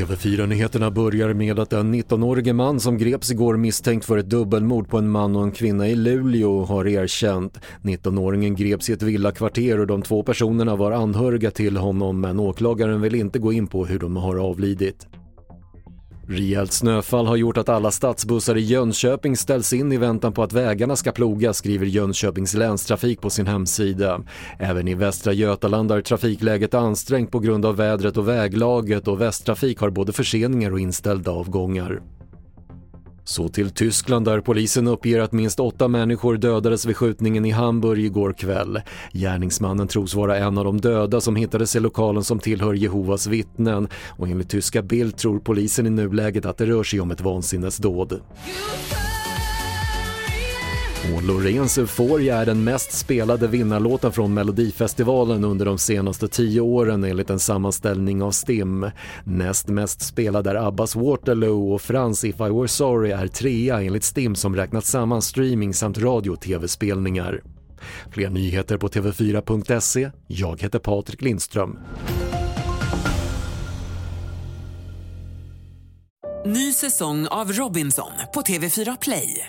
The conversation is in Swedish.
TV4-nyheterna börjar med att en 19-årige man som greps igår misstänkt för ett dubbelmord på en man och en kvinna i Luleå har erkänt. 19-åringen greps i ett villakvarter och de två personerna var anhöriga till honom men åklagaren vill inte gå in på hur de har avlidit. Rejält snöfall har gjort att alla stadsbussar i Jönköping ställs in i väntan på att vägarna ska plogas, skriver Jönköpings länstrafik på sin hemsida. Även i Västra Götaland är trafikläget ansträngt på grund av vädret och väglaget och Västtrafik har både förseningar och inställda avgångar. Så till Tyskland där polisen uppger att minst åtta människor dödades vid skjutningen i Hamburg igår kväll. Gärningsmannen tros vara en av de döda som hittades i lokalen som tillhör Jehovas vittnen och enligt tyska Bild tror polisen i nuläget att det rör sig om ett vansinnesdåd. Och Loreens Euphoria är den mest spelade vinnarlåten från Melodifestivalen under de senaste tio åren enligt en sammanställning av STIM. Näst mest spelad är Abbas Waterloo och Frans If I Were Sorry är trea enligt STIM som räknat samman streaming samt radio och tv-spelningar. Fler nyheter på TV4.se. Jag heter Patrik Lindström. Ny säsong av Robinson på TV4 Play.